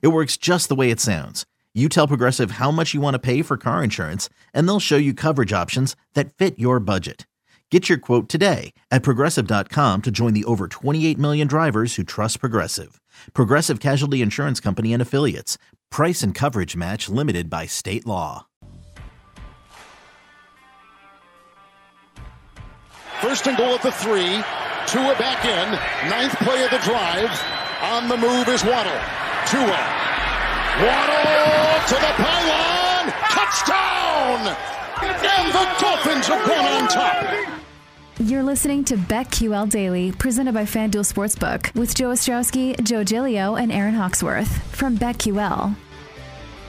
It works just the way it sounds. You tell Progressive how much you want to pay for car insurance, and they'll show you coverage options that fit your budget. Get your quote today at progressive.com to join the over 28 million drivers who trust Progressive. Progressive Casualty Insurance Company and Affiliates. Price and coverage match limited by state law. First and goal at the three. Tua back in. Ninth play of the drive. On the move is Waddle. Tua. Waddle to the pylon. Touchdown! And the Dolphins have gone on top. You're listening to BetQL Daily, presented by FanDuel Sportsbook, with Joe Ostrowski, Joe Giglio, and Aaron Hawksworth from BetQL.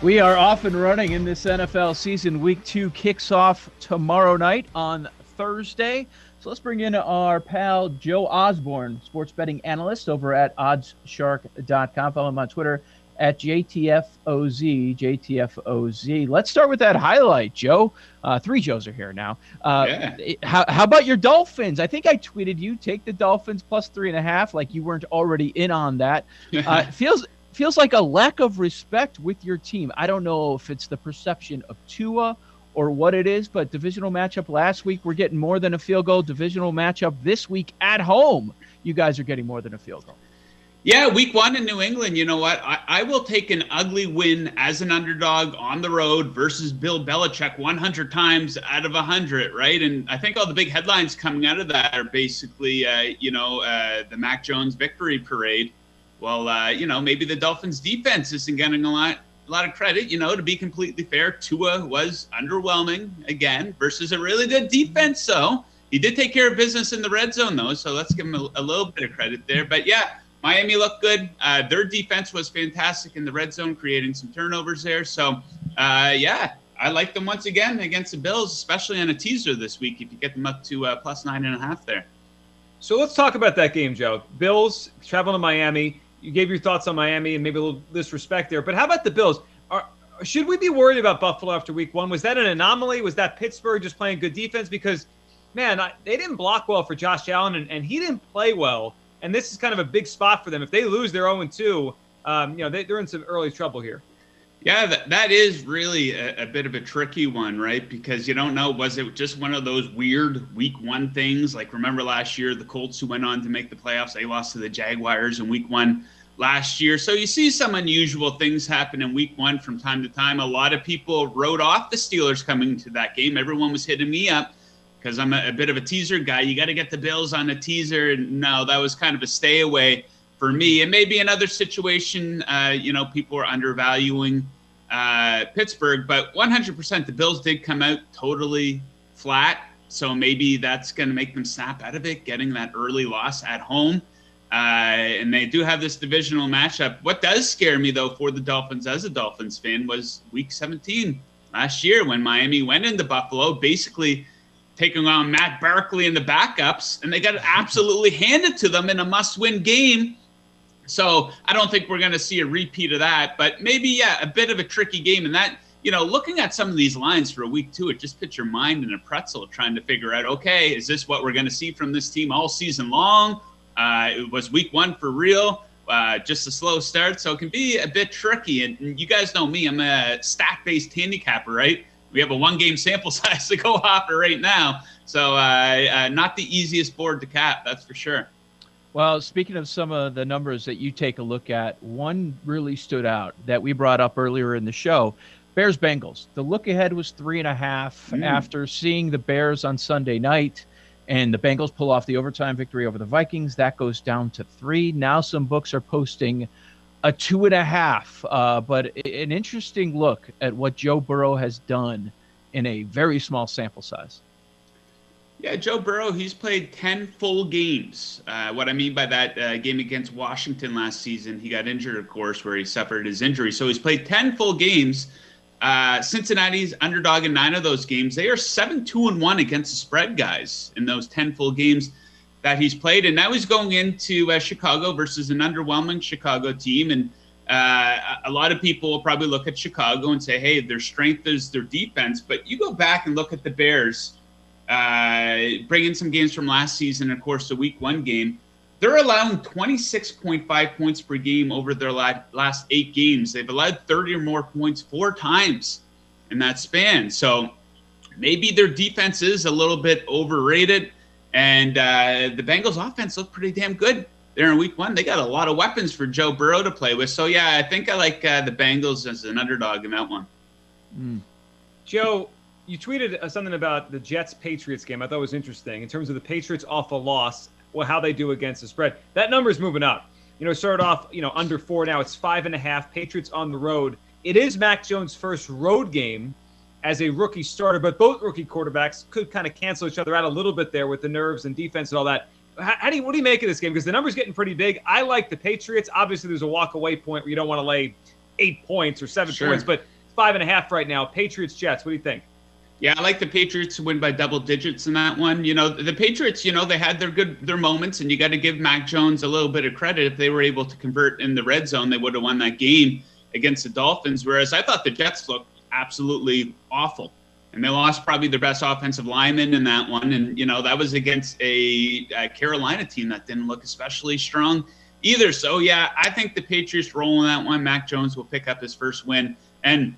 We are off and running in this NFL season. Week two kicks off tomorrow night on Thursday. So let's bring in our pal Joe Osborne, sports betting analyst over at oddshark.com. Follow him on Twitter at JTFOZ. JTFOZ. Let's start with that highlight, Joe. Uh, three Joes are here now. Uh, yeah. how, how about your Dolphins? I think I tweeted you take the Dolphins plus three and a half, like you weren't already in on that. Uh, feels feels like a lack of respect with your team. I don't know if it's the perception of Tua or what it is, but divisional matchup last week, we're getting more than a field goal. Divisional matchup this week at home, you guys are getting more than a field goal. Yeah, week one in New England, you know what? I, I, will take an ugly win as an underdog on the road versus Bill Belichick 100 times out of 100, right? And I think all the big headlines coming out of that are basically, uh, you know, uh, the Mac Jones victory parade. Well, uh, you know, maybe the Dolphins defense isn't getting a lot, a lot of credit. You know, to be completely fair, Tua was underwhelming again versus a really good defense. So he did take care of business in the red zone, though. So let's give him a, a little bit of credit there. But yeah Miami looked good. Uh, their defense was fantastic in the red zone, creating some turnovers there. So, uh, yeah, I like them once again against the Bills, especially on a teaser this week if you get them up to uh, plus nine and a half there. So let's talk about that game, Joe. Bills traveling to Miami. You gave your thoughts on Miami and maybe a little disrespect there, but how about the Bills? Are, should we be worried about Buffalo after week one? Was that an anomaly? Was that Pittsburgh just playing good defense? Because, man, I, they didn't block well for Josh Allen, and, and he didn't play well and this is kind of a big spot for them. If they lose, they're 0 2. Um, you know, they, are in some early trouble here. Yeah, that, that is really a, a, bit of a tricky one, right? Because you don't know, was it just one of those weird week one things? Like, remember last year, the Colts who went on to make the playoffs, they lost to the Jaguars in week one last year. So you see some unusual things happen in week one from time to time. A lot of people wrote off the Steelers coming to that game. Everyone was hitting me up because I'm a, a, bit of a teaser guy. You got to get the Bills on a teaser. No, that was kind of a stay away for me. It may be another situation, uh, you know, people are undervaluing uh, Pittsburgh, but 100% the Bills did come out totally flat. So maybe that's going to make them snap out of it, getting that early loss at home. Uh, and they do have this divisional matchup. What does scare me, though, for the Dolphins as a Dolphins fan was week 17 last year when Miami went into Buffalo, basically taking on Matt Barkley and the backups, and they got absolutely handed to them in a must-win game. So I don't think we're going to see a repeat of that, but maybe yeah, a bit of a tricky game. And that you know, looking at some of these lines for a week two, it just puts your mind in a pretzel trying to figure out, okay, is this what we're going to see from this team all season long? Uh, it was week one for real. Uh, just a slow start, so it can be a bit tricky. And, you guys know me; I'm a stat-based handicapper, right? we have a one game sample size to go off of right now. So uh, uh, not the easiest board to cap, that's for sure. Well, speaking of some of the numbers that you take a look at, one really stood out that we brought up earlier in the show. Bears Bengals. The look ahead was three and a half mm. after seeing the Bears on Sunday night and the Bengals pull off the overtime victory over the Vikings. That goes down to three. Now some books are posting a two and a half. Uh, but an interesting look at what Joe Burrow has done in a very small sample size. Yeah, Joe Burrow, he's played 10 full games. Uh, what I mean by that, uh, game against Washington last season, he got injured, of course, where he suffered his injury. So he's played 10 full games. Uh, Cincinnati's underdog in nine of those games. They are 7 2 and 1 against the spread, guys, in those 10 full games that he's played. And now he's going into uh, Chicago versus an underwhelming Chicago team. And uh, a lot of people will probably look at Chicago and say, hey, their strength is their defense. But you go back and look at the Bears uh, bring in some games from last season, of course, the week one game. They're allowing 26.5 points per game over their last eight games. They've allowed 30 or more points four times in that span. So maybe their defense is a little bit overrated. And uh, the Bengals' offense looked pretty damn good there in week one. They got a lot of weapons for Joe Burrow to play with. So, yeah, I think I like uh, the Bengals as an underdog in that one. Mm. Joe, you tweeted uh, something about the Jets Patriots game. I thought it was interesting in terms of the Patriots off a loss, well, how they do against the spread. That number is moving up. You know, started off, you know, under four. Now it's five and a half. Patriots on the road. It is Mac Jones' first road game as a rookie starter, but both rookie quarterbacks could kind of cancel each other out a little bit there with the nerves and defense and all that. How, how do you, what do you make of this game? Because the number's getting pretty big. I like the Patriots. Obviously, there's a walk away point where you don't want to lay eight points or seven sure. points, but five and a half right now. Patriots Jets. What do you think? Yeah, I like the Patriots to win by double digits in that one. You know, the Patriots, you know, they had their good their moments, and you got to give Mac Jones a little bit of credit. If they were able to convert in the red zone, they would have won that game against the Dolphins. Whereas I thought the Jets looked absolutely awful, and they lost probably their best offensive lineman in that one. And you know, that was against a, a Carolina team that didn't look especially strong either. So yeah, I think the Patriots roll in that one. Mac Jones will pick up his first win, and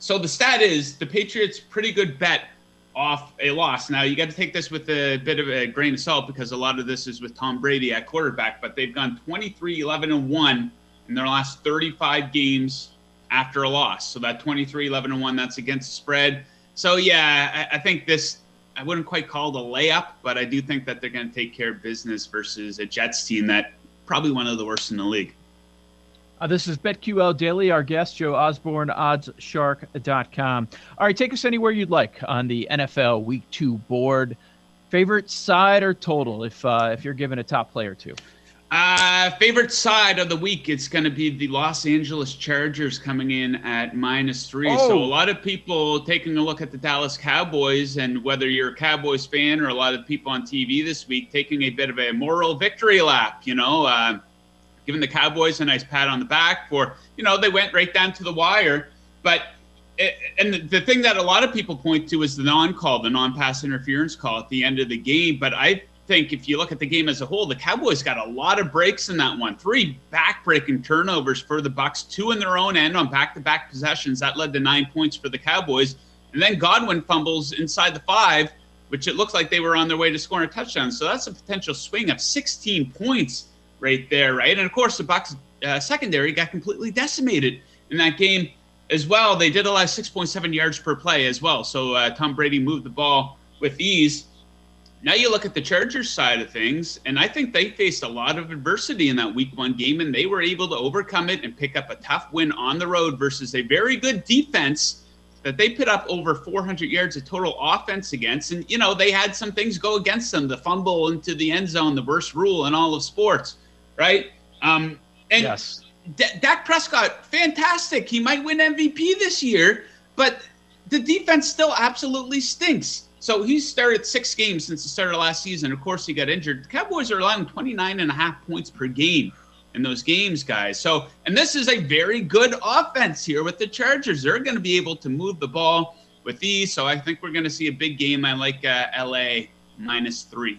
so the stat is the Patriots pretty good bet off a loss. Now you got to take this with a bit of a grain of salt because a lot of this is with Tom Brady at quarterback, but they've gone 23 11 and 1 in their last 35 games after a loss. So that 23 11 and 1 that's against the spread. So yeah, I, I think this I wouldn't quite call it a layup, but I do think that they're going to take care of business versus a Jets team that probably one of the worst in the league. Uh, this is BetQL Daily. Our guest, Joe Osborne, oddshark.com. All right, take us anywhere you'd like on the NFL Week 2 board. Favorite side or total if uh, if you're given a top player to? Uh, favorite side of the week, it's going to be the Los Angeles Chargers coming in at minus three. Oh. So a lot of people taking a look at the Dallas Cowboys, and whether you're a Cowboys fan or a lot of people on TV this week, taking a bit of a moral victory lap. You know, uh, giving the Cowboys a nice pat on the back for, you know, they went right down to the wire. But, it, and the, thing that a lot of people point to is the non call, the non pass interference call at the end of the game. But I think if you look at the game as a whole, the Cowboys got a lot of breaks in that one. Three back-breaking turnovers for the Bucs, two in their own end on back-to-back possessions. That led to nine points for the Cowboys. And then Godwin fumbles inside the five, which it looks like they were on their way to scoring a touchdown. So that's a potential swing of 16 points right there, right? And of course, the Bucs uh, secondary got completely decimated in that game as well. They did allow 6.7 yards per play as well. So uh, Tom Brady moved the ball with ease. Now you look at the Chargers side of things, and I think they faced a lot of adversity in that Week One game, and they were able to overcome it and pick up a tough win on the road versus a very good defense that they put up over 400 yards of total offense against. And, you know, they had some things go against them the fumble into the end zone, the worst rule in all of sports right? Um, and yes. D- Dak Prescott, fantastic. He might win MVP this year, but the defense still absolutely stinks. So he's started six games since the start of last season. Of course, he got injured. The Cowboys are allowing 29 and a half points per game in those games, guys. So, and this is a very good offense here with the Chargers. They're going to be able to move the ball with ease. So I think we're going to see a big game. I like uh, LA minus three.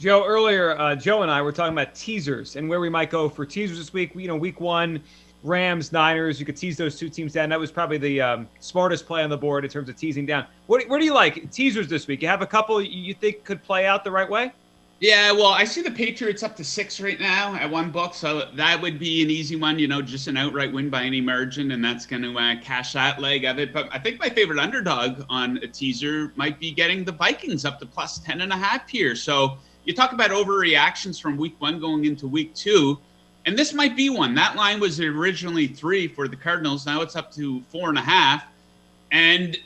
Joe, earlier, uh, Joe and I were talking about teasers and where we might go for teasers this week. You know, week one, Rams, Niners. You could tease those two teams down. That was probably the um, smartest play on the board in terms of teasing down. What, where do you like teasers this week? You have a couple you think could play out the right way? Yeah, well, I see the Patriots up to six right now at one book, so that would be an easy one. You know, just an outright win by any margin, and that's going to uh, cash that leg of it. But I think my favorite underdog on a teaser might be getting the Vikings up to plus ten and a half here. So you talk about overreactions from week one going into week two, and this might be one. That line was originally three for the Cardinals. Now it's up to four and a half. And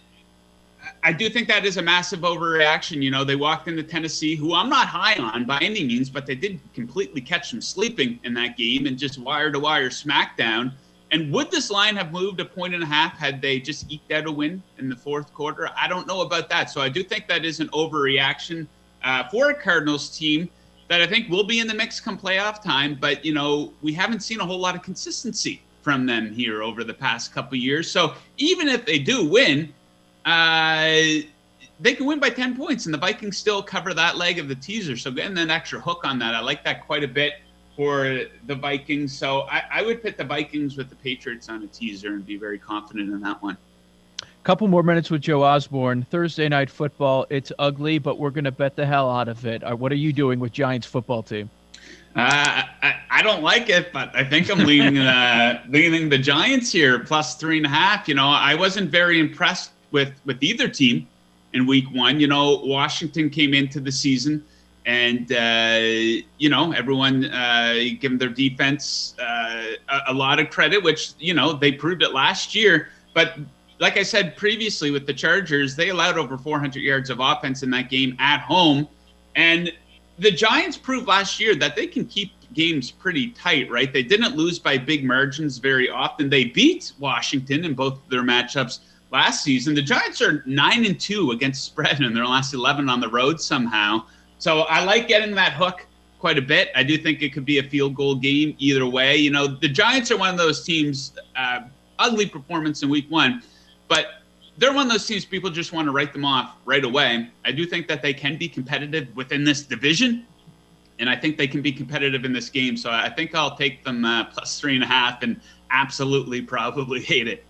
I do think that is a massive overreaction. You know, they walked into Tennessee, who I'm not high on by any means, but they did completely catch them sleeping in that game and just wire to wire smackdown. And would this line have moved a point and a half had they just eked out a win in the fourth quarter? I don't know about that. So I do think that is an overreaction uh, for a Cardinals team that I think will be in the mix come playoff time. But, you know, we haven't seen a whole lot of consistency from them here over the past couple years. So even if they do win, uh, they can win by 10 points, and the Vikings still cover that leg of the teaser. So getting an extra hook on that, I like that quite a bit for the Vikings. So I, I would put the Vikings with the Patriots on a teaser and be very confident in that one. Couple more minutes with Joe Osborne. Thursday night football. It's ugly, but we're going to bet the hell out of it. Uh, what are you doing with Giants football team? Uh, I, I, don't like it, but I think I'm leaning uh, leaning the Giants here plus three and a half. You know, I wasn't very impressed with with either team in Week One. You know, Washington came into the season, and uh, you know everyone uh, them their defense uh, a, a lot of credit, which you know they proved it last year, but like I said previously with the Chargers, they allowed over 400 yards of offense in that game at home. And the Giants proved last year that they can keep games pretty tight, right? They didn't lose by big margins very often. They beat Washington in both their matchups last season. The Giants are 9 and 2 against spread in their last 11 on the road somehow. So I like getting that hook quite a bit. I do think it could be a field goal game either way. You know, the Giants are one of those teams, uh, ugly performance in week one but they're one of those teams people just want to write them off right away. I do think that they can be competitive within this division, and I think they can be competitive in this game. So I think I'll take them uh, plus three and a half and absolutely probably hate it.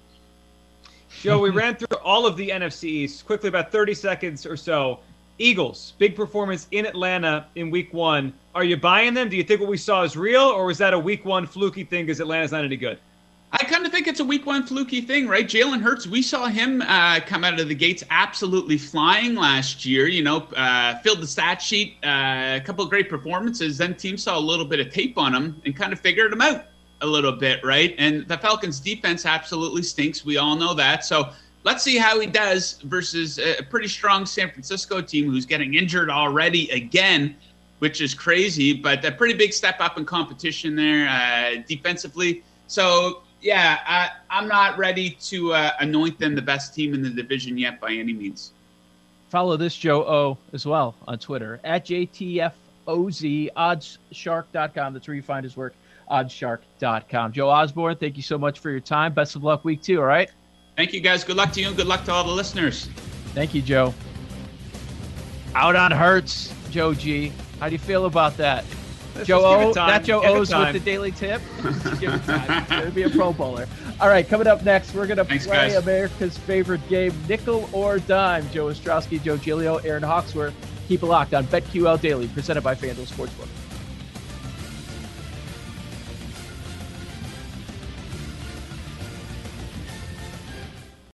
Joe, we ran through all of the NFC East quickly, about 30 seconds or so. Eagles, big performance in Atlanta in week one. Are you buying them? Do you think what we saw is real, or was that a week one fluky thing because Atlanta's not any good? I kind of think it's a week one fluky thing, right? Jalen Hurts, we saw him uh, come out of the gates absolutely flying last year. You know, uh, filled the stat sheet, uh, a couple of great performances. Then teams saw a little bit of tape on him and kind of figured him out a little bit, right? And the Falcons' defense absolutely stinks. We all know that. So let's see how he does versus a pretty strong San Francisco team who's getting injured already again, which is crazy. But a pretty big step up in competition there uh, defensively. So yeah, I, am not ready to uh, anoint them the best team in the division yet by any means. Follow this Joe O as well on Twitter at JTFOZ, oddshark.com. That's where you find his work, oddshark.com. Joe Osborne, thank you so much for your time. Best of luck week two, all right? Thank you, guys. Good luck to you and good luck to all the listeners. Thank you, Joe. Out on Hurts, Joe G. How do you feel about that? Joe O, that Joe O's with the daily tip. give it time. It'll be a Pro Bowler. All right, coming up next, we're going to play guys. America's favorite game, nickel or dime. Joe Ostrowski, Joe Giglio, Aaron Hawksworth. Keep it locked on BetQL Daily, presented by FanDuel Sportsbook.